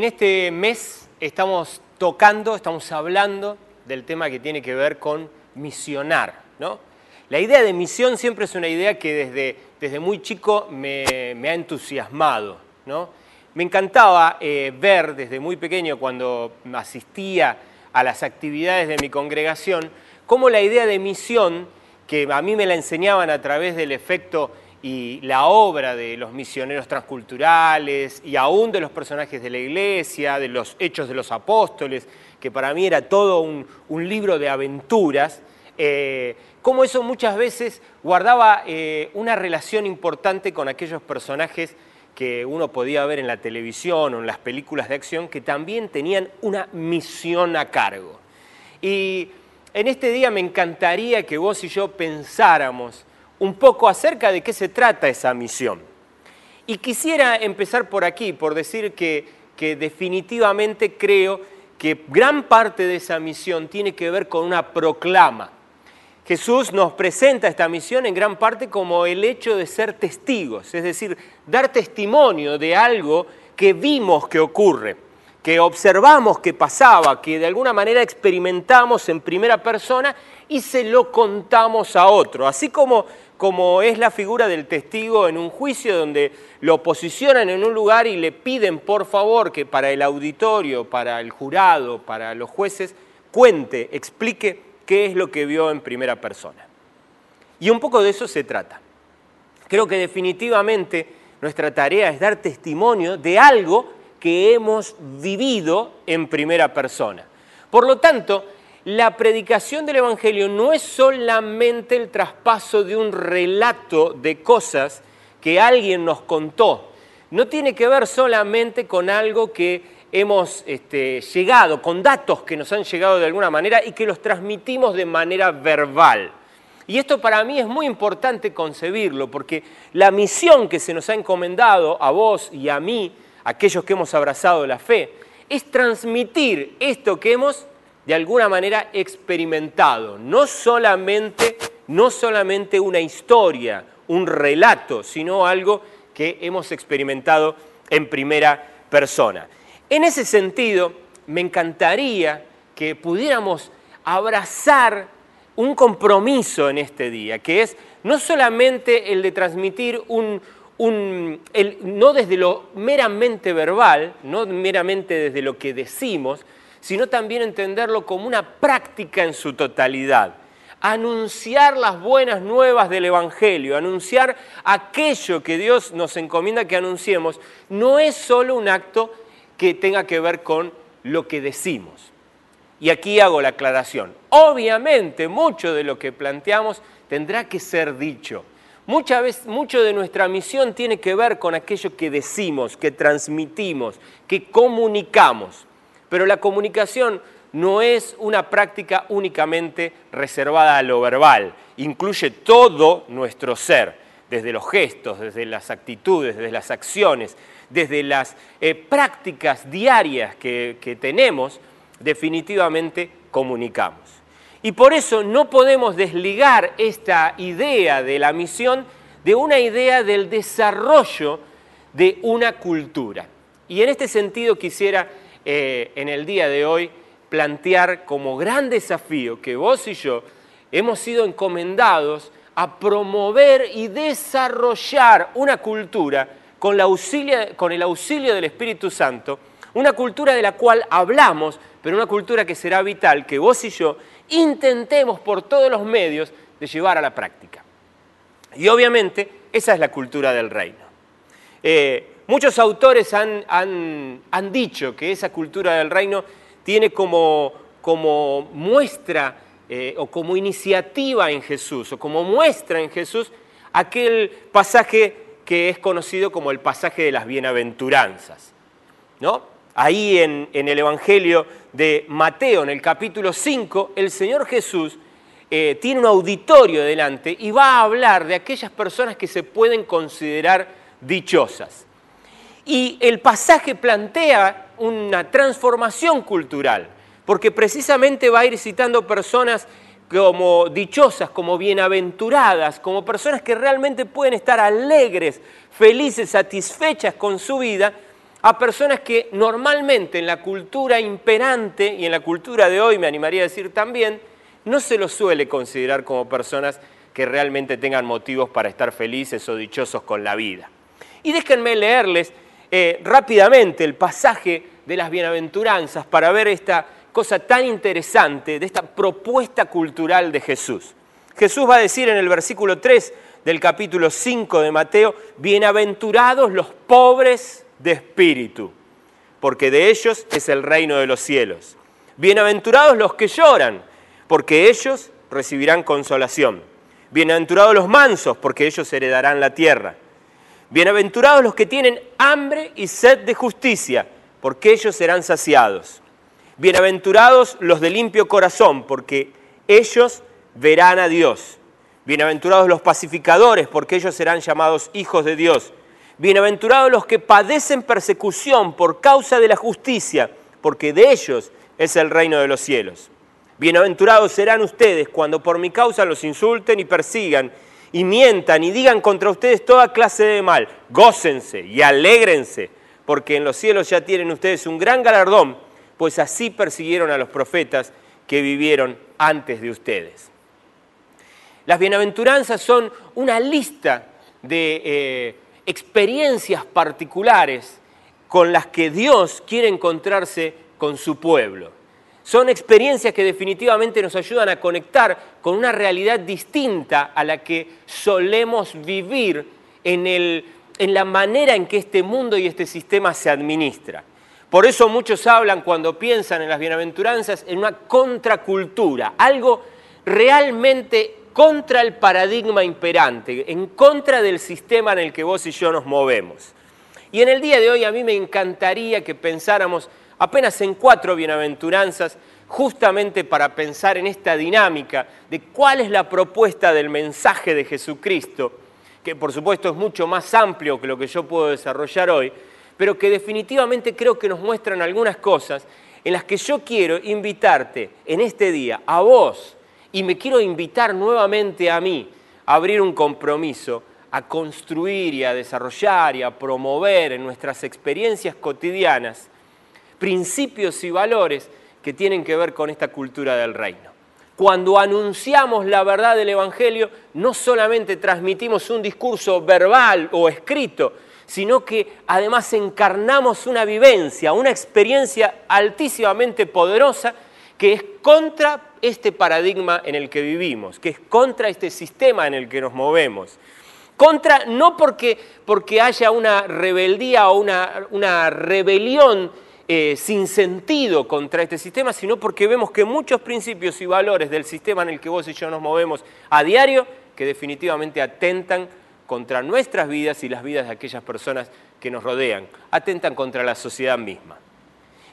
En este mes estamos tocando, estamos hablando del tema que tiene que ver con misionar, ¿no? La idea de misión siempre es una idea que desde, desde muy chico me, ha entusiasmado. Me encantaba eh, ver desde muy pequeño cuando asistía a las actividades de mi congregación, cómo la idea de misión, que a mí me la enseñaban a través del efecto y la obra de los misioneros transculturales y aún de los personajes de la iglesia, de los hechos de los apóstoles, que para mí era todo un, libro de aventuras, eh, cómo eso muchas veces guardaba eh, una relación importante con aquellos personajes que uno podía ver en la televisión o en las películas de acción que también tenían una misión a cargo. Y en este día me encantaría que vos y yo pensáramos un poco acerca de qué se trata esa misión. Y quisiera empezar por aquí, por decir que, definitivamente creo que gran parte de esa misión tiene que ver con una proclama. Jesús nos presenta esta misión en gran parte como el hecho de ser testigos, es decir, dar testimonio de algo que vimos que ocurre, que observamos que pasaba, que de alguna manera experimentamos en primera persona y se lo contamos a otro. Así como, como es la figura del testigo en un juicio donde lo posicionan en un lugar y le piden por favor que para el auditorio, para el jurado, para los jueces, cuente, explique qué es lo que vio en primera persona. Y un poco de eso se trata. Creo que definitivamente nuestra tarea es dar testimonio de algo que hemos vivido en primera persona. Por lo tanto, la predicación del Evangelio no es solamente el traspaso de un relato de cosas que alguien nos contó. No tiene que ver solamente con algo que hemos este, llegado, con datos que nos han llegado de alguna manera y que los transmitimos de manera verbal. Y esto para mí es muy importante concebirlo, porque la misión que se nos ha encomendado a vos y a mí, aquellos que hemos abrazado la fe, es transmitir esto que hemos de alguna manera experimentado, no solamente, no solamente una historia, un relato, sino algo que hemos experimentado en primera persona. En ese sentido, me encantaría que pudiéramos abrazar un compromiso en este día, que es no solamente el de transmitir un, un el, no desde lo meramente verbal, no meramente desde lo que decimos, sino también entenderlo como una práctica en su totalidad. Anunciar las buenas nuevas del Evangelio, anunciar aquello que Dios nos encomienda que anunciemos, no es solo un acto que tenga que ver con lo que decimos. Y aquí hago la aclaración. Obviamente, mucho de lo que planteamos tendrá que ser dicho. Muchas veces, mucho de nuestra misión tiene que ver con aquello que decimos, que transmitimos, que comunicamos. Pero la comunicación no es una práctica únicamente reservada a lo verbal, incluye todo nuestro ser, desde los gestos, desde las actitudes, desde las acciones, desde las eh, prácticas diarias que, que tenemos, definitivamente comunicamos. Y por eso no podemos desligar esta idea de la misión de una idea del desarrollo de una cultura. Y en este sentido quisiera eh, en el día de hoy plantear como gran desafío que vos y yo hemos sido encomendados a promover y desarrollar una cultura con, la auxilio, con el auxilio del Espíritu Santo, una cultura de la cual hablamos, pero una cultura que será vital que vos y yo intentemos por todos los medios de llevar a la práctica. Y obviamente esa es la cultura del reino. Eh, muchos autores han, han, han, dicho que esa cultura del reino tiene como, como muestra eh, o como iniciativa en Jesús, o como muestra en Jesús, aquel pasaje que es conocido como el pasaje de las bienaventuranzas. ¿no? Ahí en, en el Evangelio de Mateo, en el capítulo 5, el Señor Jesús eh, tiene un auditorio delante y va a hablar de aquellas personas que se pueden considerar dichosas. Y el pasaje plantea una transformación cultural, porque precisamente va a ir citando personas como dichosas, como bienaventuradas, como personas que realmente pueden estar alegres, felices, satisfechas con su vida, a personas que normalmente en la cultura imperante y en la cultura de hoy, me animaría a decir también, no se los suele considerar como personas que realmente tengan motivos para estar felices o dichosos con la vida. Y déjenme leerles eh, rápidamente el pasaje de las bienaventuranzas para ver esta cosa tan interesante de esta propuesta cultural de Jesús. Jesús va a decir en el versículo 3 del capítulo 5 de Mateo, bienaventurados los pobres de espíritu, porque de ellos es el reino de los cielos. Bienaventurados los que lloran, porque ellos recibirán consolación. Bienaventurados los mansos, porque ellos heredarán la tierra. Bienaventurados los que tienen hambre y sed de justicia, porque ellos serán saciados. Bienaventurados los de limpio corazón, porque ellos verán a Dios. Bienaventurados los pacificadores, porque ellos serán llamados hijos de Dios. Bienaventurados los que padecen persecución por causa de la justicia, porque de ellos es el reino de los cielos. Bienaventurados serán ustedes cuando por mi causa los insulten y persigan y mientan y digan contra ustedes toda clase de mal. Gócense y alégrense, porque en los cielos ya tienen ustedes un gran galardón pues así persiguieron a los profetas que vivieron antes de ustedes. Las bienaventuranzas son una lista de eh, experiencias particulares con las que Dios quiere encontrarse con su pueblo. Son experiencias que definitivamente nos ayudan a conectar con una realidad distinta a la que solemos vivir en, en la manera en que este mundo y este sistema se administra. Por eso muchos hablan cuando piensan en las bienaventuranzas en una contracultura, algo realmente contra el paradigma imperante, en contra del sistema en el que vos y yo nos movemos. Y en el día de hoy a mí me encantaría que pensáramos apenas en cuatro bienaventuranzas, justamente para pensar en esta dinámica de cuál es la propuesta del mensaje de Jesucristo, que por supuesto es mucho más amplio que lo que yo puedo desarrollar hoy, pero que definitivamente creo que nos muestran algunas cosas en las que yo quiero invitarte en este día, a vos, y me quiero invitar nuevamente a mí a abrir un compromiso, a construir y a desarrollar y a promover en nuestras experiencias cotidianas principios y valores que tienen que ver con esta cultura del reino. Cuando anunciamos la verdad del Evangelio, no solamente transmitimos un discurso verbal o escrito, sino que además encarnamos una vivencia, una experiencia altísimamente poderosa que es contra este paradigma en el que vivimos, que es contra este sistema en el que nos movemos. Contra, no porque, porque haya una rebeldía o una, una rebelión eh, sin sentido contra este sistema, sino porque vemos que muchos principios y valores del sistema en el que vos y yo nos movemos a diario, que definitivamente atentan contra nuestras vidas y las vidas de aquellas personas que nos rodean, atentan contra la sociedad misma.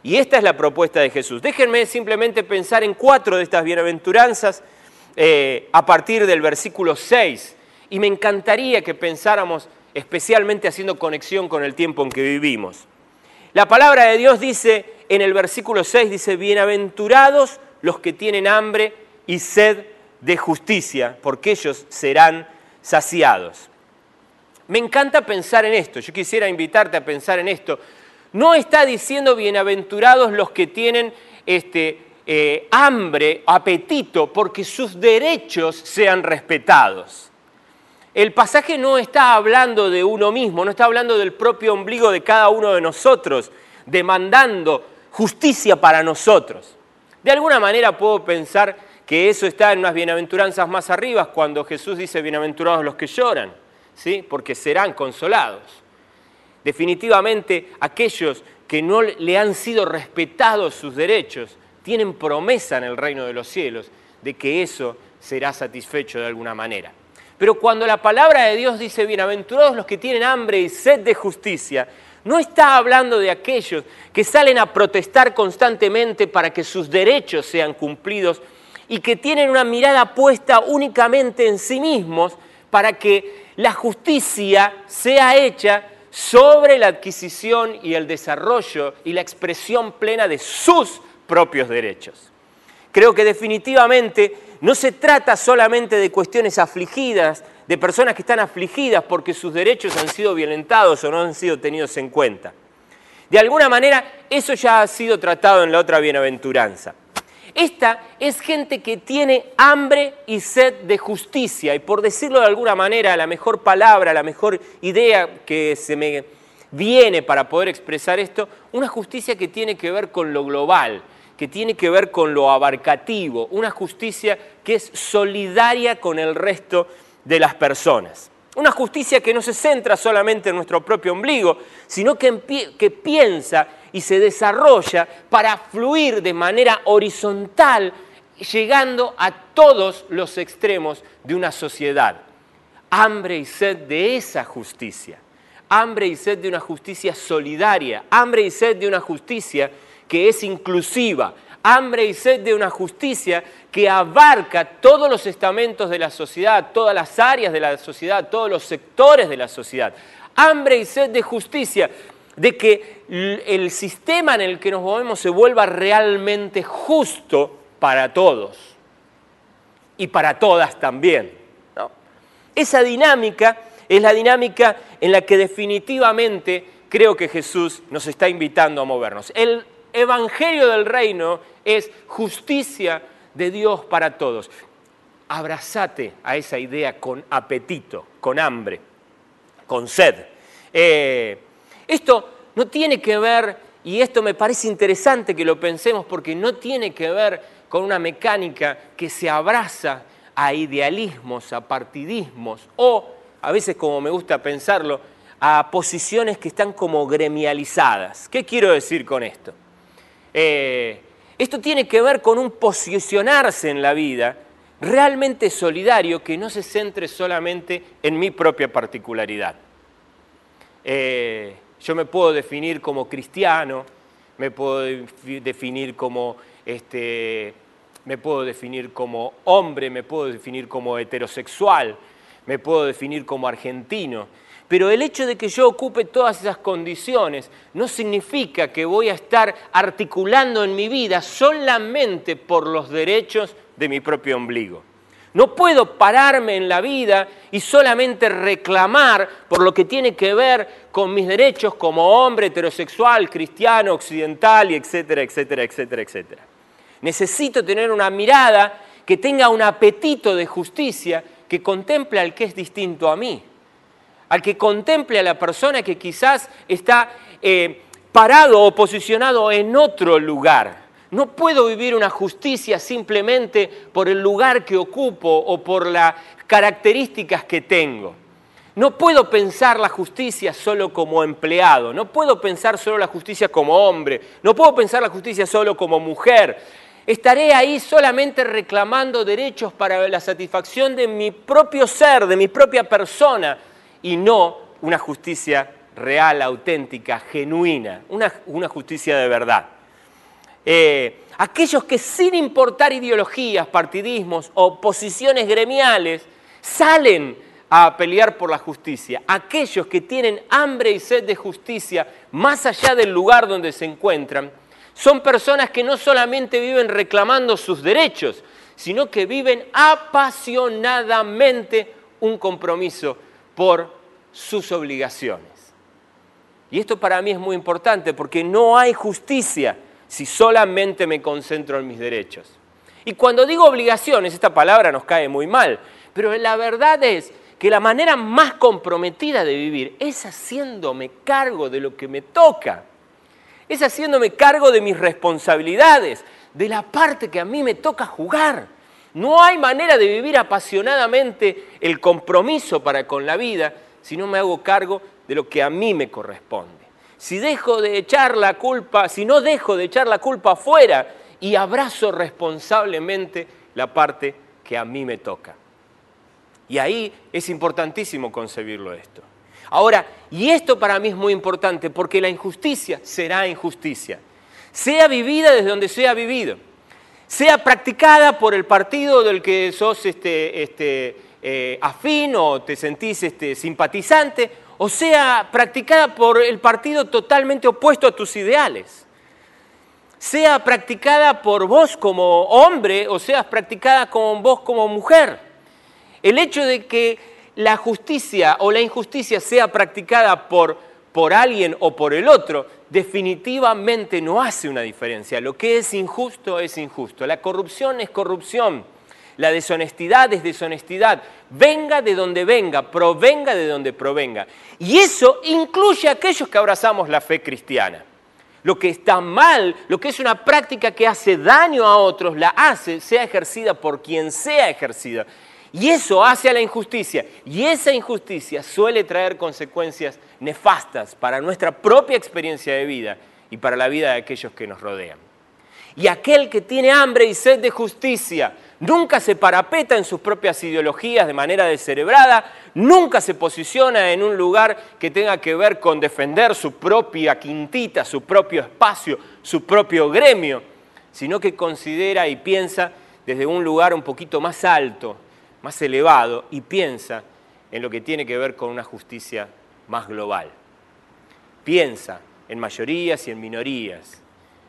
Y esta es la propuesta de Jesús. Déjenme simplemente pensar en cuatro de estas bienaventuranzas eh, a partir del versículo 6. Y me encantaría que pensáramos especialmente haciendo conexión con el tiempo en que vivimos. La palabra de Dios dice en el versículo 6, dice, bienaventurados los que tienen hambre y sed de justicia, porque ellos serán saciados. Me encanta pensar en esto, yo quisiera invitarte a pensar en esto. No está diciendo bienaventurados los que tienen este, eh, hambre, apetito, porque sus derechos sean respetados. El pasaje no está hablando de uno mismo, no está hablando del propio ombligo de cada uno de nosotros, demandando justicia para nosotros. De alguna manera puedo pensar que eso está en unas bienaventuranzas más arriba, cuando Jesús dice bienaventurados los que lloran porque serán consolados. Definitivamente aquellos que no le han sido respetados sus derechos tienen promesa en el reino de los cielos de que eso será satisfecho de alguna manera. Pero cuando la palabra de Dios dice, bienaventurados los que tienen hambre y sed de justicia, no está hablando de aquellos que salen a protestar constantemente para que sus derechos sean cumplidos y que tienen una mirada puesta únicamente en sí mismos para que la justicia sea hecha sobre la adquisición y el desarrollo y la expresión plena de sus propios derechos. Creo que definitivamente no se trata solamente de cuestiones afligidas, de personas que están afligidas porque sus derechos han sido violentados o no han sido tenidos en cuenta. De alguna manera, eso ya ha sido tratado en la otra bienaventuranza. Esta es gente que tiene hambre y sed de justicia, y por decirlo de alguna manera, la mejor palabra, la mejor idea que se me viene para poder expresar esto, una justicia que tiene que ver con lo global, que tiene que ver con lo abarcativo, una justicia que es solidaria con el resto de las personas. Una justicia que no se centra solamente en nuestro propio ombligo, sino que, que, piensa y se desarrolla para fluir de manera horizontal, llegando a todos los extremos de una sociedad. Hambre y sed de esa justicia. Hambre y sed de una justicia solidaria. Hambre y sed de una justicia que es inclusiva, hambre y sed de una justicia que abarca todos los estamentos de la sociedad, todas las áreas de la sociedad, todos los sectores de la sociedad. Hambre y sed de justicia, de que el sistema en el que nos movemos se vuelva realmente justo para todos y para todas también. Esa dinámica es la dinámica en la que definitivamente creo que Jesús nos está invitando a movernos. El evangelio del reino es justicia de Dios para todos. Abrazate a esa idea con apetito, con hambre, con sed. Eh, esto no tiene que ver, y esto me parece interesante que lo pensemos porque no tiene que ver con una mecánica que se abraza a idealismos, a partidismos o, a veces como me gusta pensarlo, a posiciones que están como gremializadas. ¿Qué quiero decir con esto? Eh, esto tiene que ver con un posicionarse en la vida realmente solidario que no se centre solamente en mi propia particularidad. Eh, yo me puedo definir como cristiano, me puedo definir como, este, me puedo definir como hombre, me puedo definir como heterosexual, me puedo definir como argentino, pero el hecho de que yo ocupe todas esas condiciones no significa que voy a estar articulando en mi vida solamente por los derechos de mi propio ombligo. No puedo pararme en la vida y solamente reclamar por lo que tiene que ver con mis derechos como hombre heterosexual, cristiano, occidental, y etcétera, etcétera, etcétera, etcétera. Necesito tener una mirada que tenga un apetito de justicia que contemple al que es distinto a mí al que contemple a la persona que quizás está eh, parado o posicionado en otro lugar. No puedo vivir una justicia simplemente por el lugar que ocupo o por las características que tengo. No puedo pensar la justicia solo como empleado, no puedo pensar solo la justicia como hombre, no puedo pensar la justicia solo como mujer. Estaré ahí solamente reclamando derechos para la satisfacción de mi propio ser, de mi propia persona, y no una justicia real, auténtica, genuina, una, justicia de verdad. Eh, aquellos que sin importar ideologías, partidismos o posiciones gremiales salen a pelear por la justicia, aquellos que tienen hambre y sed de justicia más allá del lugar donde se encuentran, son personas que no solamente viven reclamando sus derechos, sino que viven apasionadamente un compromiso por sus obligaciones. Y esto para mí es muy importante porque no hay justicia si solamente me concentro en mis derechos. Y cuando digo obligaciones, esta palabra nos cae muy mal, pero la verdad es que la manera más comprometida de vivir es haciéndome cargo de lo que me toca, es haciéndome cargo de mis responsabilidades, de la parte que a mí me toca jugar. No hay manera de vivir apasionadamente el compromiso para con la vida si no me hago cargo de lo que a mí me corresponde. Si dejo de echar la culpa, si no dejo de echar la culpa afuera y abrazo responsablemente la parte que a mí me toca. Y ahí es importantísimo concebirlo esto. Ahora, y esto para mí es muy importante porque la injusticia será injusticia, sea vivida desde donde sea vivido, sea practicada por el partido del que sos este, este, eh, afín o te sentís este, simpatizante, o sea practicada por el partido totalmente opuesto a tus ideales. Sea practicada por vos como hombre o seas practicada con vos como mujer. El hecho de que la justicia o la injusticia sea practicada por, por alguien o por el otro, definitivamente no hace una diferencia. Lo que es injusto es injusto. La corrupción es corrupción. La deshonestidad es deshonestidad. Venga de donde venga, provenga de donde provenga. Y eso incluye a aquellos que abrazamos la fe cristiana. Lo que está mal, lo que es una práctica que hace daño a otros, la hace, sea ejercida por quien sea ejercida. Y eso hace a la injusticia. Y esa injusticia suele traer consecuencias nefastas para nuestra propia experiencia de vida y para la vida de aquellos que nos rodean. Y aquel que tiene hambre y sed de justicia nunca se parapeta en sus propias ideologías de manera descerebrada, nunca se posiciona en un lugar que tenga que ver con defender su propia quintita, su propio espacio, su propio gremio, sino que considera y piensa desde un lugar un poquito más alto, más elevado, y piensa en lo que tiene que ver con una justicia más global. Piensa en mayorías y en minorías,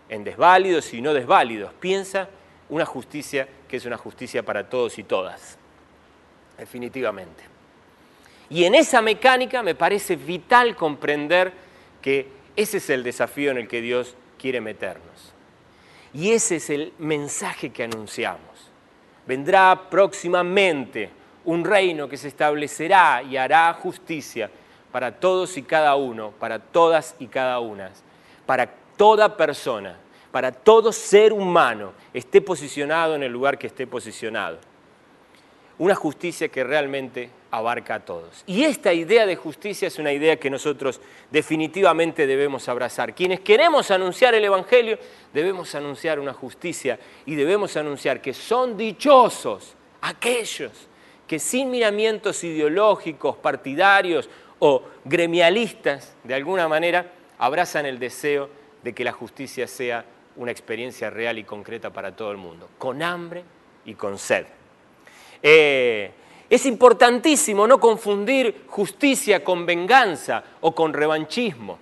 en desválidos y no desválidos. Piensa una justicia que es una justicia para todos y todas, definitivamente. Y en esa mecánica me parece vital comprender que ese es el desafío en el que Dios quiere meternos. Y ese es el mensaje que anunciamos. Vendrá próximamente un reino que se establecerá y hará justicia para todos y cada uno, para todas y cada una, para toda persona, para todo ser humano, esté posicionado en el lugar que esté posicionado. Una justicia que realmente abarca a todos. Y esta idea de justicia es una idea que nosotros definitivamente debemos abrazar. Quienes queremos anunciar el Evangelio, debemos anunciar una justicia y debemos anunciar que son dichosos aquellos que sin miramientos ideológicos, partidarios o gremialistas, de alguna manera, abrazan el deseo de que la justicia sea una experiencia real y concreta para todo el mundo, con hambre y con sed. Eh, es importantísimo no confundir justicia con venganza o con revanchismo.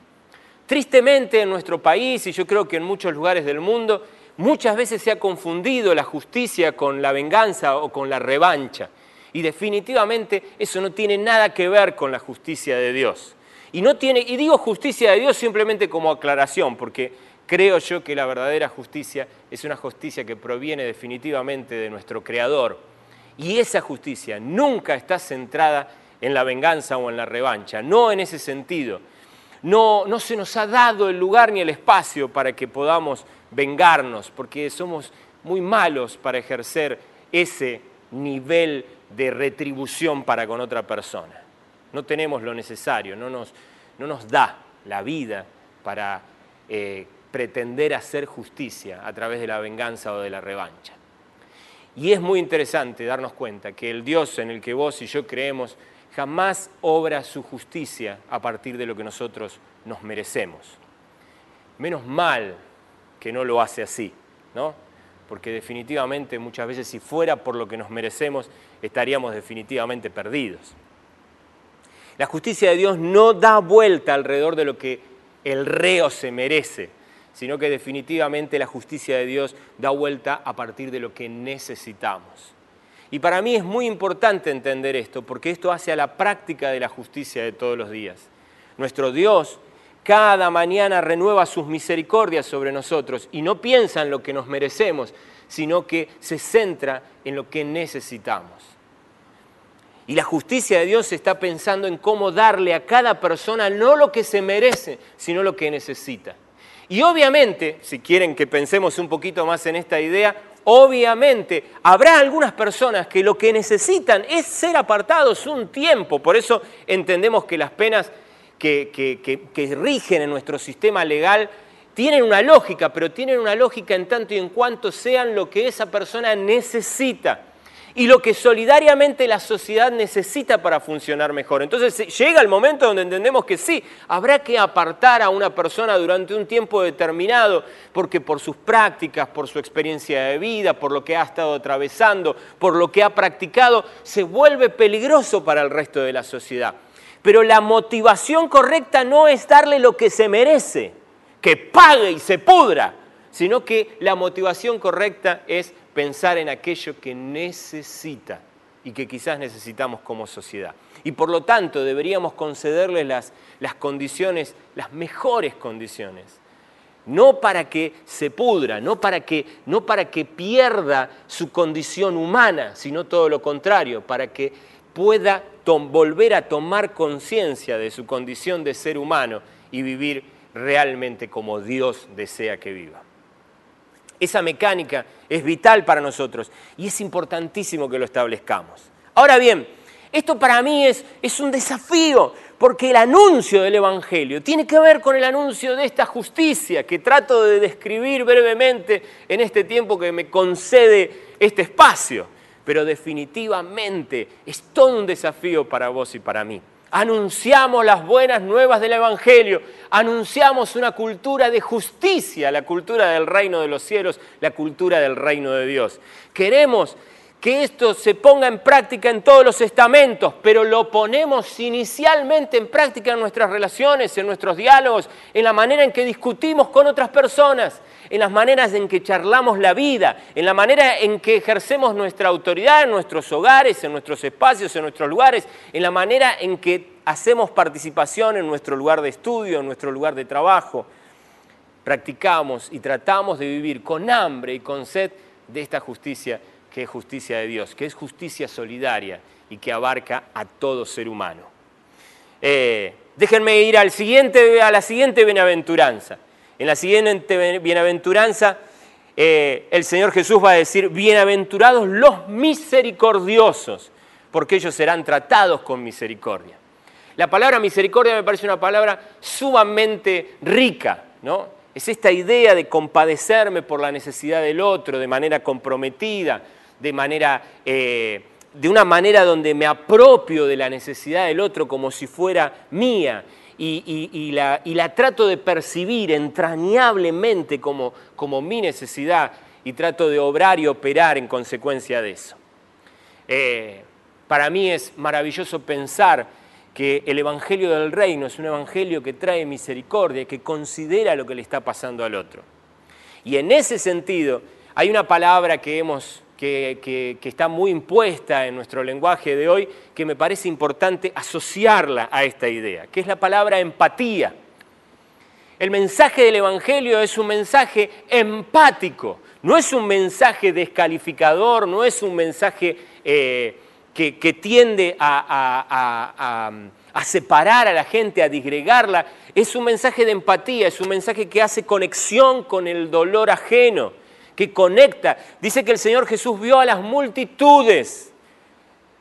Tristemente en nuestro país y yo creo que en muchos lugares del mundo, muchas veces se ha confundido la justicia con la venganza o con la revancha. Y definitivamente eso no tiene nada que ver con la justicia de Dios. Y, no tiene, y digo justicia de Dios simplemente como aclaración, porque creo yo que la verdadera justicia es una justicia que proviene definitivamente de nuestro Creador. Y esa justicia nunca está centrada en la venganza o en la revancha, no en ese sentido. No, no se nos ha dado el lugar ni el espacio para que podamos vengarnos, porque somos muy malos para ejercer ese nivel de retribución para con otra persona. No tenemos lo necesario, no nos, no nos da la vida para eh, pretender hacer justicia a través de la venganza o de la revancha. Y es muy interesante darnos cuenta que el Dios en el que vos y yo creemos jamás obra su justicia a partir de lo que nosotros nos merecemos. Menos mal que no lo hace así, ¿no? Porque definitivamente muchas veces si fuera por lo que nos merecemos, estaríamos definitivamente perdidos. La justicia de Dios no da vuelta alrededor de lo que el reo se merece, sino que definitivamente la justicia de Dios da vuelta a partir de lo que necesitamos. Y para mí es muy importante entender esto, porque esto hace a la práctica de la justicia de todos los días. Nuestro Dios cada mañana renueva sus misericordias sobre nosotros y no piensa en lo que nos merecemos, sino que se centra en lo que necesitamos. Y la justicia de Dios está pensando en cómo darle a cada persona no lo que se merece, sino lo que necesita. Y obviamente, si quieren que pensemos un poquito más en esta idea, obviamente habrá algunas personas que lo que necesitan es ser apartados un tiempo. Por eso entendemos que las penas que, rigen en nuestro sistema legal tienen una lógica, pero tienen una lógica en tanto y en cuanto sean lo que esa persona necesita y lo que solidariamente la sociedad necesita para funcionar mejor. Entonces llega el momento donde entendemos que sí, habrá que apartar a una persona durante un tiempo determinado, porque por sus prácticas, por su experiencia de vida, por lo que ha estado atravesando, por lo que ha practicado, se vuelve peligroso para el resto de la sociedad. Pero la motivación correcta no es darle lo que se merece, que pague y se pudra, sino que la motivación correcta es pensar en aquello que necesita y que quizás necesitamos como sociedad. Y por lo tanto deberíamos concederles las, las condiciones, las mejores condiciones. No para que se pudra, no para que, no para que pierda su condición humana, sino todo lo contrario, para que pueda volver a tomar conciencia de su condición de ser humano y vivir realmente como Dios desea que viva. Esa mecánica es vital para nosotros y es importantísimo que lo establezcamos. Ahora bien, esto para mí es, es un desafío, porque el anuncio del Evangelio tiene que ver con el anuncio de esta justicia que trato de describir brevemente en este tiempo que me concede este espacio, pero definitivamente es todo un desafío para vos y para mí anunciamos las buenas nuevas del Evangelio, anunciamos una cultura de justicia, la cultura del reino de los cielos, la cultura del reino de Dios. Queremos que esto se ponga en práctica en todos los estamentos, pero lo ponemos inicialmente en práctica en nuestras relaciones, en nuestros diálogos, en la manera en que discutimos con otras personas, en las maneras en que charlamos la vida, en la manera en que ejercemos nuestra autoridad en nuestros hogares, en nuestros espacios, en nuestros lugares, en la manera en que hacemos participación en nuestro lugar de estudio, en nuestro lugar de trabajo. Practicamos y tratamos de vivir con hambre y con sed de esta justicia que es justicia de Dios, que es justicia solidaria y que abarca a todo ser humano. Eh, déjenme ir a la siguiente bienaventuranza. En la siguiente bienaventuranza, eh, el Señor Jesús va a decir, bienaventurados los misericordiosos, porque ellos serán tratados con misericordia. La palabra misericordia me parece una palabra sumamente rica, ¿no? Es esta idea de compadecerme por la necesidad del otro de manera comprometida, de manera... Eh, de una manera donde me apropio de la necesidad del otro como si fuera mía y, la, trato de percibir entrañablemente como, como, mi necesidad y trato de obrar y operar en consecuencia de eso. Eh, para mí es maravilloso pensar que el Evangelio del Reino es un Evangelio que trae misericordia, que considera lo que le está pasando al otro. Y en ese sentido hay una palabra que hemos que, está muy impuesta en nuestro lenguaje de hoy, que me parece importante asociarla a esta idea, que es la palabra empatía. El mensaje del Evangelio es un mensaje empático, no es un mensaje descalificador, no es un mensaje eh, que, tiende a, a separar a la gente, a disgregarla, es un mensaje de empatía, es un mensaje que hace conexión con el dolor ajeno que conecta. Dice que el Señor Jesús vio a las multitudes,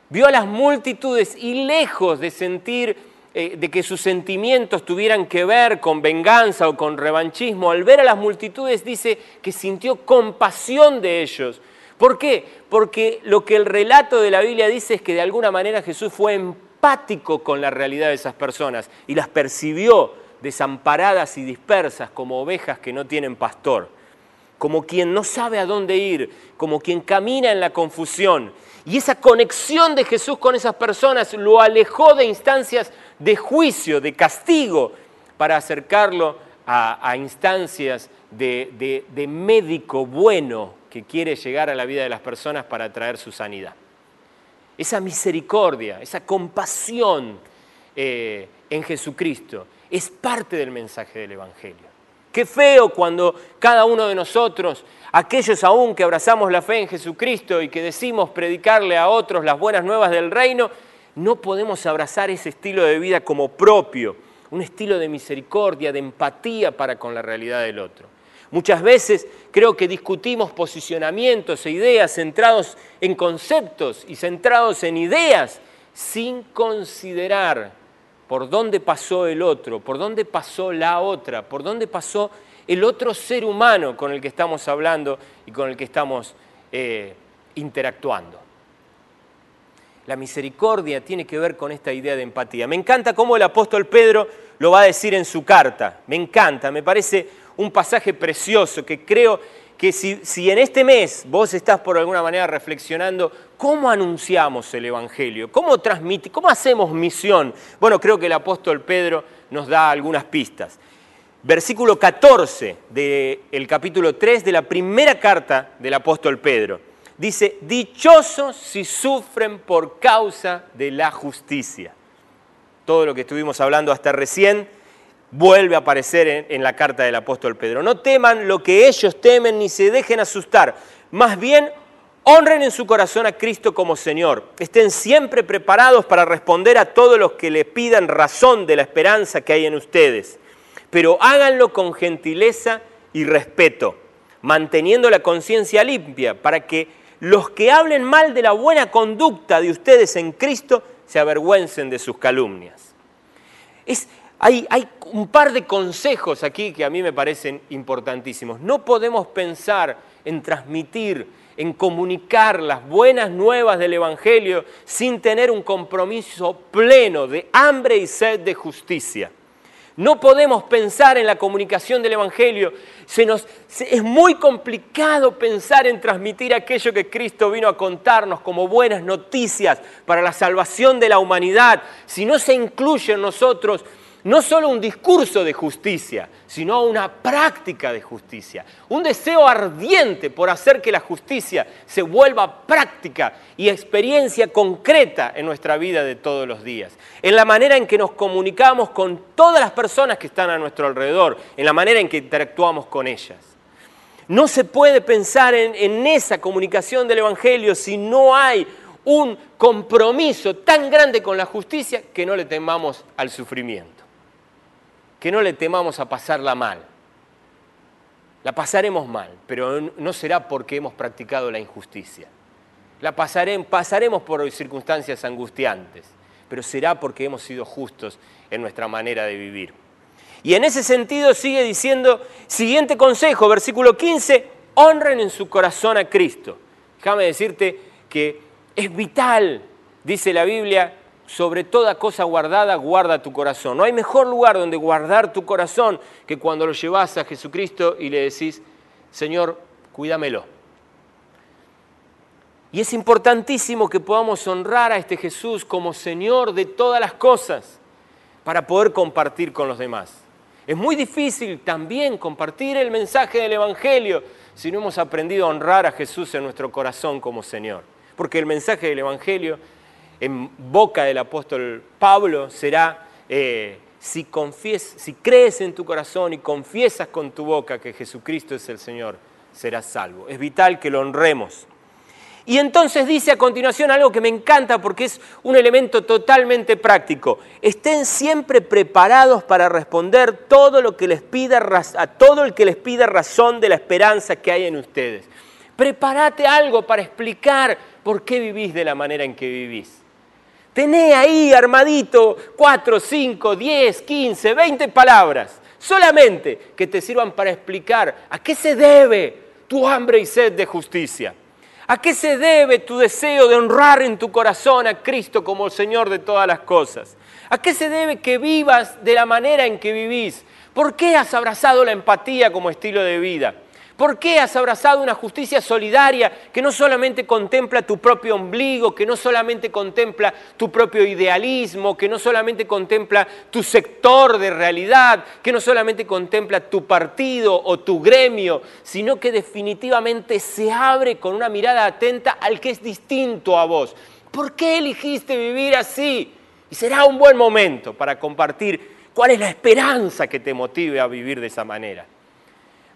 vio a las multitudes y lejos de sentir, eh, de que sus sentimientos tuvieran que ver con venganza o con revanchismo, al ver a las multitudes dice que sintió compasión de ellos. ¿Por qué? Porque lo que el relato de la Biblia dice es que de alguna manera Jesús fue empático con la realidad de esas personas y las percibió desamparadas y dispersas como ovejas que no tienen pastor como quien no sabe a dónde ir, como quien camina en la confusión. Y esa conexión de Jesús con esas personas lo alejó de instancias de juicio, de castigo, para acercarlo a, instancias de, médico bueno que quiere llegar a la vida de las personas para traer su sanidad. Esa misericordia, esa compasión eh, en Jesucristo es parte del mensaje del Evangelio. Qué feo cuando cada uno de nosotros, aquellos aún que abrazamos la fe en Jesucristo y que decimos predicarle a otros las buenas nuevas del reino, no podemos abrazar ese estilo de vida como propio, un estilo de misericordia, de empatía para con la realidad del otro. Muchas veces creo que discutimos posicionamientos e ideas centrados en conceptos y centrados en ideas sin considerar por dónde pasó el otro, por dónde pasó la otra, por dónde pasó el otro ser humano con el que estamos hablando y con el que estamos eh, interactuando. La misericordia tiene que ver con esta idea de empatía. Me encanta cómo el apóstol Pedro lo va a decir en su carta. Me encanta, me parece un pasaje precioso que creo que si, si, en este mes vos estás por alguna manera reflexionando cómo anunciamos el Evangelio, cómo transmite, cómo hacemos misión, bueno, creo que el apóstol Pedro nos da algunas pistas. Versículo 14 del capítulo 3 de la primera carta del apóstol Pedro. Dice, dichosos si sufren por causa de la justicia. Todo lo que estuvimos hablando hasta recién vuelve a aparecer en, la carta del apóstol Pedro. No teman lo que ellos temen ni se dejen asustar. Más bien, honren en su corazón a Cristo como Señor. Estén siempre preparados para responder a todos los que le pidan razón de la esperanza que hay en ustedes. Pero háganlo con gentileza y respeto, manteniendo la conciencia limpia para que los que hablen mal de la buena conducta de ustedes en Cristo se avergüencen de sus calumnias. Es, hay, un par de consejos aquí que a mí me parecen importantísimos. No podemos pensar en transmitir, en comunicar las buenas nuevas del Evangelio sin tener un compromiso pleno de hambre y sed de justicia. No podemos pensar en la comunicación del Evangelio. Se nos, es muy complicado pensar en transmitir aquello que Cristo vino a contarnos como buenas noticias para la salvación de la humanidad si no se incluye en nosotros no solo un discurso de justicia, sino una práctica de justicia, un deseo ardiente por hacer que la justicia se vuelva práctica y experiencia concreta en nuestra vida de todos los días, en la manera en que nos comunicamos con todas las personas que están a nuestro alrededor, en la manera en que interactuamos con ellas. No se puede pensar en, en esa comunicación del Evangelio si no hay un compromiso tan grande con la justicia que no le temamos al sufrimiento que no le temamos a pasarla mal. La pasaremos mal, pero no será porque hemos practicado la injusticia. La pasaremos, pasaremos por circunstancias angustiantes, pero será porque hemos sido justos en nuestra manera de vivir. Y en ese sentido sigue diciendo, siguiente consejo, versículo 15, honren en su corazón a Cristo. Déjame decirte que es vital, dice la Biblia, sobre toda cosa guardada, guarda tu corazón. No hay mejor lugar donde guardar tu corazón que cuando lo llevas a Jesucristo y le decís, Señor, cuídamelo. Y es importantísimo que podamos honrar a este Jesús como Señor de todas las cosas para poder compartir con los demás. Es muy difícil también compartir el mensaje del Evangelio si no hemos aprendido a honrar a Jesús en nuestro corazón como Señor. Porque el mensaje del Evangelio en boca del apóstol Pablo será, eh, si, si crees en tu corazón y confiesas con tu boca que Jesucristo es el Señor, serás salvo. Es vital que lo honremos. Y entonces dice a continuación algo que me encanta porque es un elemento totalmente práctico. Estén siempre preparados para responder todo lo que les pida, a todo el que les pida razón de la esperanza que hay en ustedes. Prepárate algo para explicar por qué vivís de la manera en que vivís. Tené ahí armadito 4, 5, 10, 15, 20 palabras, solamente que te sirvan para explicar a qué se debe tu hambre y sed de justicia. ¿A qué se debe tu deseo de honrar en tu corazón a Cristo como el Señor de todas las cosas? ¿A qué se debe que vivas de la manera en que vivís? ¿Por qué has abrazado la empatía como estilo de vida? ¿Por qué has abrazado una justicia solidaria que no solamente contempla tu propio ombligo, que no solamente contempla tu propio idealismo, que no solamente contempla tu sector de realidad, que no solamente contempla tu partido o tu gremio, sino que definitivamente se abre con una mirada atenta al que es distinto a vos? ¿Por qué elegiste vivir así? Y será un buen momento para compartir cuál es la esperanza que te motive a vivir de esa manera.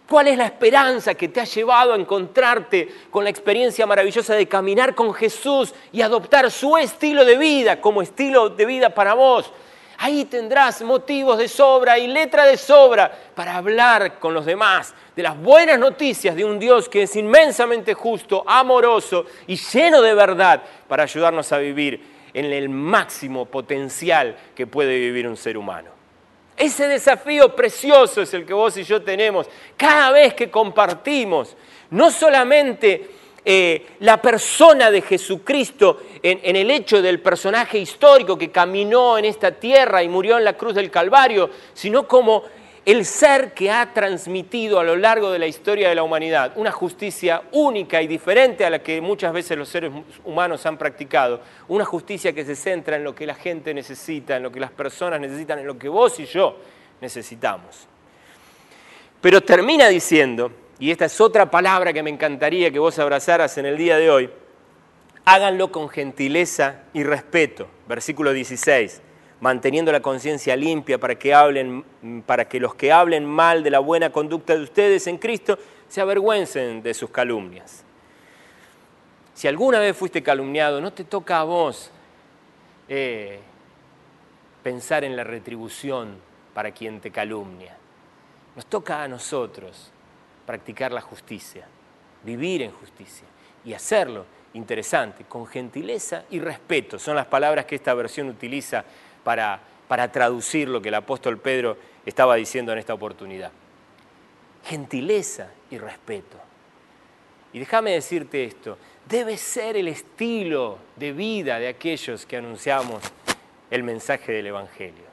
¿Cuál es la esperanza que te ha llevado a encontrarte con la experiencia maravillosa de caminar con Jesús y adoptar su estilo de vida como estilo de vida para vos? Ahí tendrás motivos de sobra y letra de sobra para hablar con los demás de las buenas noticias de un Dios que es inmensamente justo, amoroso y lleno de verdad para ayudarnos a vivir en el máximo potencial que puede vivir un ser humano. Ese desafío precioso es el que vos y yo tenemos cada vez que compartimos, no solamente eh, la persona de Jesucristo en, en el hecho del personaje histórico que caminó en esta tierra y murió en la cruz del Calvario, sino como el ser que ha transmitido a lo largo de la historia de la humanidad una justicia única y diferente a la que muchas veces los seres humanos han practicado, una justicia que se centra en lo que la gente necesita, en lo que las personas necesitan, en lo que vos y yo necesitamos. Pero termina diciendo, y esta es otra palabra que me encantaría que vos abrazaras en el día de hoy, háganlo con gentileza y respeto. Versículo 16, manteniendo la conciencia limpia para que, hablen, para que los que hablen mal de la buena conducta de ustedes en Cristo se avergüencen de sus calumnias. Si alguna vez fuiste calumniado, no te toca a vos eh, pensar en la retribución para quien te calumnia. Nos toca a nosotros practicar la justicia, vivir en justicia y hacerlo interesante, con gentileza y respeto. Son las palabras que esta versión utiliza para, para traducir lo que el apóstol Pedro estaba diciendo en esta oportunidad. Gentileza y respeto. Y déjame decirte esto, debe ser el estilo de vida de aquellos que anunciamos el mensaje del Evangelio.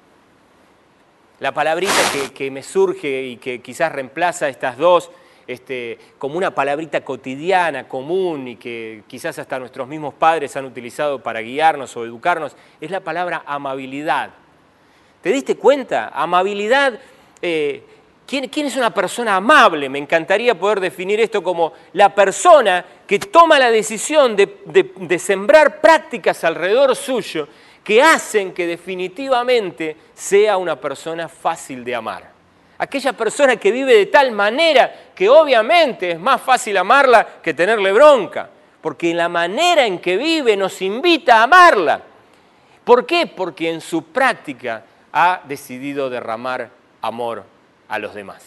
La palabrita que, que me surge y que quizás reemplaza estas dos este, como una palabrita cotidiana, común y que quizás hasta nuestros mismos padres han utilizado para guiarnos o educarnos, es la palabra amabilidad. ¿Te diste cuenta? Amabilidad, eh, ¿quién, ¿quién es una persona amable? Me encantaría poder definir esto como la persona que toma la decisión de, de- de sembrar prácticas alrededor suyo que hacen que definitivamente sea una persona fácil de amar. Aquella persona que vive de tal manera que obviamente es más fácil amarla que tenerle bronca, porque la manera en que vive nos invita a amarla. ¿Por qué? Porque en su práctica ha decidido derramar amor a los demás.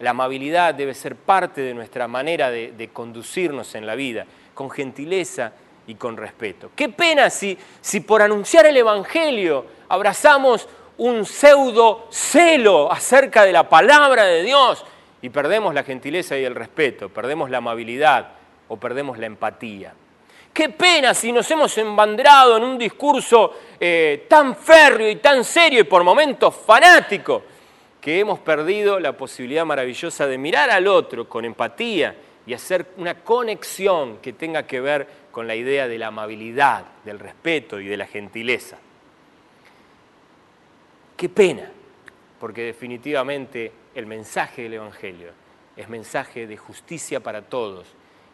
La amabilidad debe ser parte de nuestra manera de, de conducirnos en la vida, con gentileza y con respeto. Qué pena si, si por anunciar el Evangelio abrazamos un pseudo celo acerca de la palabra de Dios y perdemos la gentileza y el respeto, perdemos la amabilidad o perdemos la empatía. Qué pena si nos hemos embanderado en un discurso eh, tan férreo y tan serio y por momentos fanático que hemos perdido la posibilidad maravillosa de mirar al otro con empatía y hacer una conexión que tenga que ver con la idea de la amabilidad, del respeto y de la gentileza. Qué pena, porque definitivamente el mensaje del Evangelio es mensaje de justicia para todos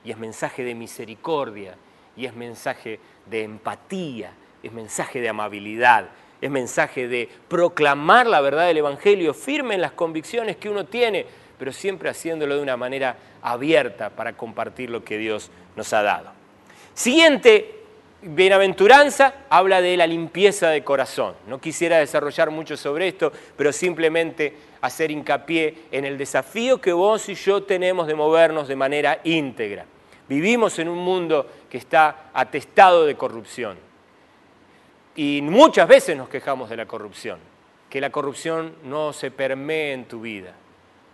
y es mensaje de misericordia y es mensaje de empatía, es mensaje de amabilidad, es mensaje de proclamar la verdad del Evangelio firme en las convicciones que uno tiene, pero siempre haciéndolo de una manera abierta para compartir lo que Dios nos ha dado. Siguiente bienaventuranza habla de la limpieza de corazón. No quisiera desarrollar mucho sobre esto, pero simplemente hacer hincapié en el desafío que vos y yo tenemos de movernos de manera íntegra. Vivimos en un mundo que está atestado de corrupción. Y muchas veces nos quejamos de la corrupción. Que la corrupción no se permee en tu vida.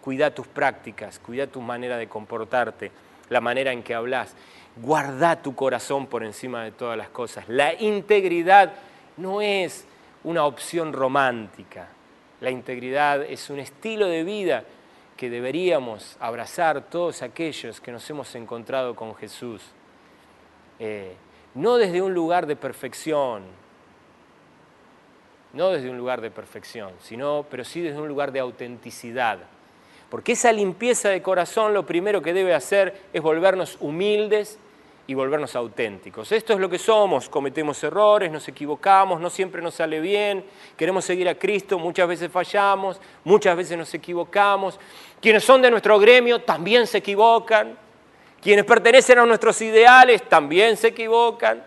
Cuida tus prácticas, cuida tu manera de comportarte, la manera en que hablas. Guarda tu corazón por encima de todas las cosas. La integridad no es una opción romántica. La integridad es un estilo de vida que deberíamos abrazar todos aquellos que nos hemos encontrado con Jesús. Eh, no desde un lugar de perfección, no desde un lugar de perfección, sino, pero sí desde un lugar de autenticidad. Porque esa limpieza de corazón lo primero que debe hacer es volvernos humildes y volvernos auténticos. Esto es lo que somos, cometemos errores, nos equivocamos, no siempre nos sale bien, queremos seguir a Cristo, muchas veces fallamos, muchas veces nos equivocamos. Quienes son de nuestro gremio también se equivocan, quienes pertenecen a nuestros ideales también se equivocan,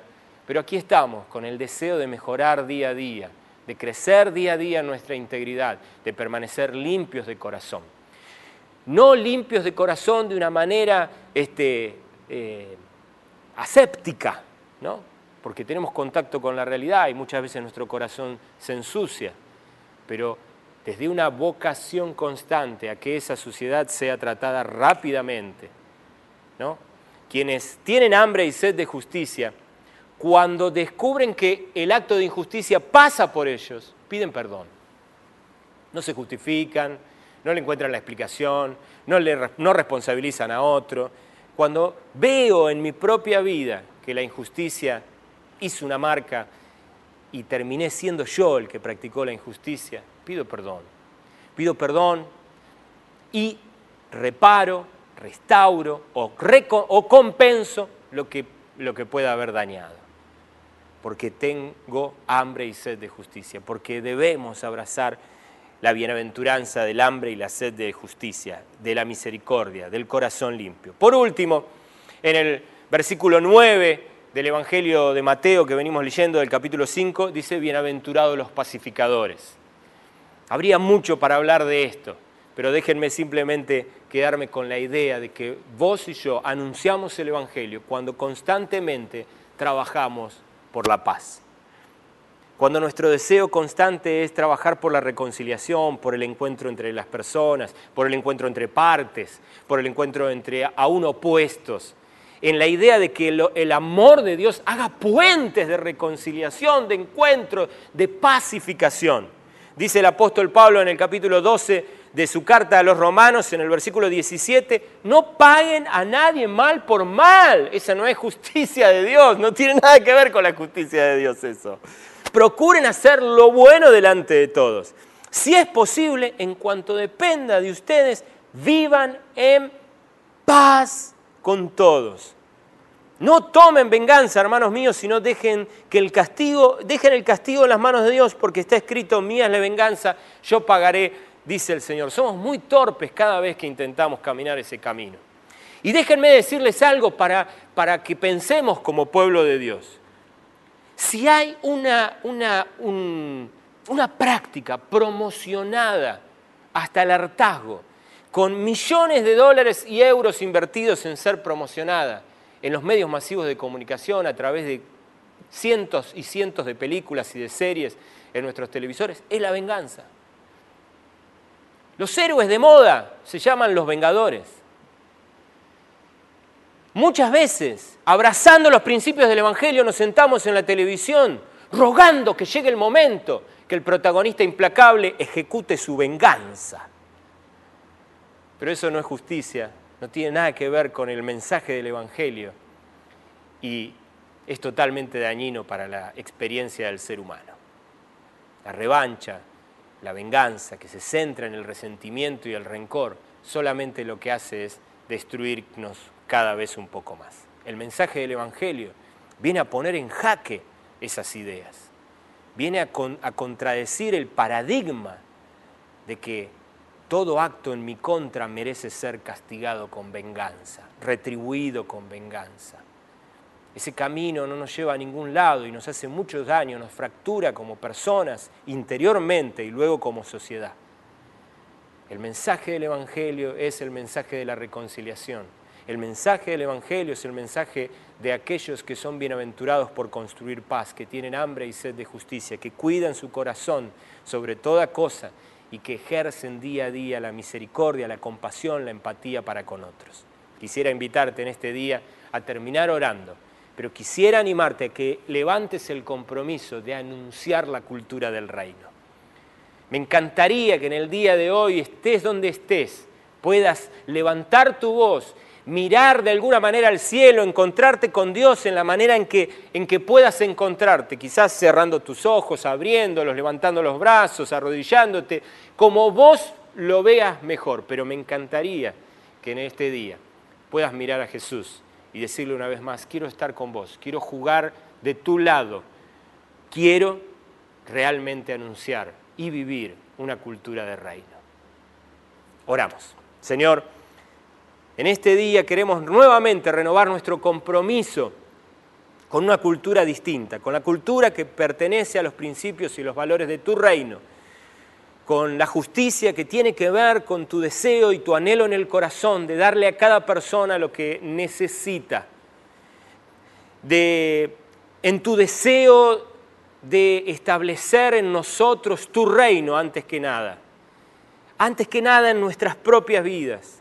pero aquí estamos con el deseo de mejorar día a día, de crecer día a día nuestra integridad, de permanecer limpios de corazón. No limpios de corazón de una manera este, eh, aséptica, ¿no? porque tenemos contacto con la realidad y muchas veces nuestro corazón se ensucia, pero les dé una vocación constante a que esa sociedad sea tratada rápidamente. ¿no? Quienes tienen hambre y sed de justicia, cuando descubren que el acto de injusticia pasa por ellos, piden perdón. No se justifican, no le encuentran la explicación, no, le, no responsabilizan a otro. Cuando veo en mi propia vida que la injusticia hizo una marca y terminé siendo yo el que practicó la injusticia, pido perdón. Pido perdón y reparo, restauro o, o compenso lo que, lo que pueda haber dañado. Porque tengo hambre y sed de justicia, porque debemos abrazar la bienaventuranza del hambre y la sed de justicia, de la misericordia, del corazón limpio. Por último, en el versículo 9 del Evangelio de Mateo que venimos leyendo del capítulo 5, dice, bienaventurados los pacificadores. Habría mucho para hablar de esto, pero déjenme simplemente quedarme con la idea de que vos y yo anunciamos el Evangelio cuando constantemente trabajamos por la paz. Cuando nuestro deseo constante es trabajar por la reconciliación, por el encuentro entre las personas, por el encuentro entre partes, por el encuentro entre aún opuestos, en la idea de que el amor de Dios haga puentes de reconciliación, de encuentro, de pacificación. Dice el apóstol Pablo en el capítulo 12 de su carta a los romanos, en el versículo 17, no paguen a nadie mal por mal. Esa no es justicia de Dios, no tiene nada que ver con la justicia de Dios eso. Procuren hacer lo bueno delante de todos. Si es posible, en cuanto dependa de ustedes, vivan en paz con todos. No tomen venganza, hermanos míos, sino dejen que el castigo, dejen el castigo en las manos de Dios, porque está escrito, mía es la venganza, yo pagaré, dice el Señor. Somos muy torpes cada vez que intentamos caminar ese camino. Y déjenme decirles algo para, para que pensemos como pueblo de Dios. Si hay una, una, un- una práctica promocionada hasta el hartazgo, con millones de dólares y euros invertidos en ser promocionada en los medios masivos de comunicación a través de cientos y cientos de películas y de series en nuestros televisores, es la venganza. Los héroes de moda se llaman los vengadores. Muchas veces, abrazando los principios del Evangelio, nos sentamos en la televisión rogando que llegue el momento que el protagonista implacable ejecute su venganza. Pero eso no es justicia, no tiene nada que ver con el mensaje del Evangelio y es totalmente dañino para la experiencia del ser humano. La revancha, la venganza que se centra en el resentimiento y el rencor, solamente lo que hace es destruirnos cada vez un poco más. El mensaje del Evangelio viene a poner en jaque esas ideas, viene a, a contradecir el paradigma de que todo acto en mi contra merece ser castigado con venganza, retribuido con venganza. Ese camino no nos lleva a ningún lado y nos hace mucho daño, nos fractura como personas interiormente y luego como sociedad. El mensaje del Evangelio es el mensaje de la reconciliación. El mensaje del Evangelio es el mensaje de aquellos que son bienaventurados por construir paz, que tienen hambre y sed de justicia, que cuidan su corazón sobre toda cosa y que ejercen día a día la misericordia, la compasión, la empatía para con otros. Quisiera invitarte en este día a terminar orando, pero quisiera animarte a que levantes el compromiso de anunciar la cultura del reino. Me encantaría que en el día de hoy, estés donde estés, puedas levantar tu voz, mirar de alguna manera al cielo, encontrarte con Dios en la manera en que, en que puedas encontrarte, quizás cerrando tus ojos, abriéndolos, levantando los brazos, arrodillándote, como vos lo veas mejor. Pero me encantaría que en este día puedas mirar a Jesús y decirle una vez más, quiero estar con vos, quiero jugar de tu lado, quiero realmente anunciar y vivir una cultura de reino. Oramos. Señor, en este día queremos nuevamente renovar nuestro compromiso con una cultura distinta, con la cultura que pertenece a los principios y los valores de tu reino, con la justicia que tiene que ver con tu deseo y tu anhelo en el corazón de darle a cada persona lo que necesita, de en tu deseo de establecer en nosotros tu reino antes que nada, antes que nada en nuestras propias vidas,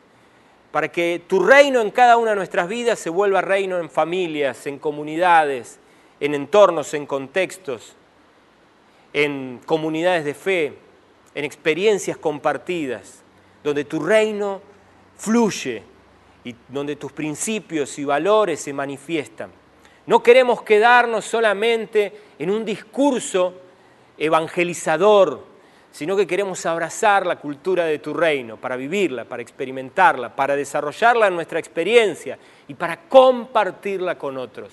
para que tu reino en cada una de nuestras vidas se vuelva reino en familias, en comunidades, en entornos, en contextos, en comunidades de fe, en experiencias compartidas, donde tu reino fluye y donde tus principios y valores se manifiestan. No queremos quedarnos solamente en un discurso evangelizador, sino que queremos abrazar la cultura de tu reino para vivirla, para experimentarla, para desarrollarla en nuestra experiencia y para compartirla con otros.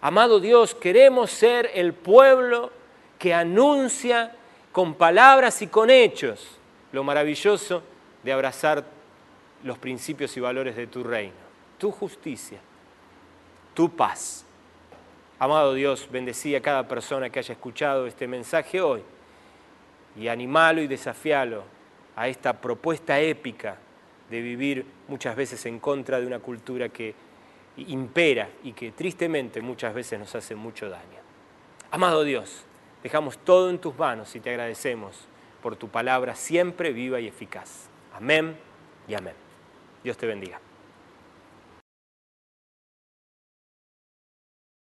Amado Dios, queremos ser el pueblo que anuncia con palabras y con hechos lo maravilloso de abrazar los principios y valores de tu reino, tu justicia, tu paz. Amado Dios, bendecí a cada persona que haya escuchado este mensaje hoy y animalo y desafialo a esta propuesta épica de vivir muchas veces en contra de una cultura que impera y que tristemente muchas veces nos hace mucho daño. Amado Dios, dejamos todo en tus manos y te agradecemos por tu palabra siempre viva y eficaz. Amén y amén. Dios te bendiga.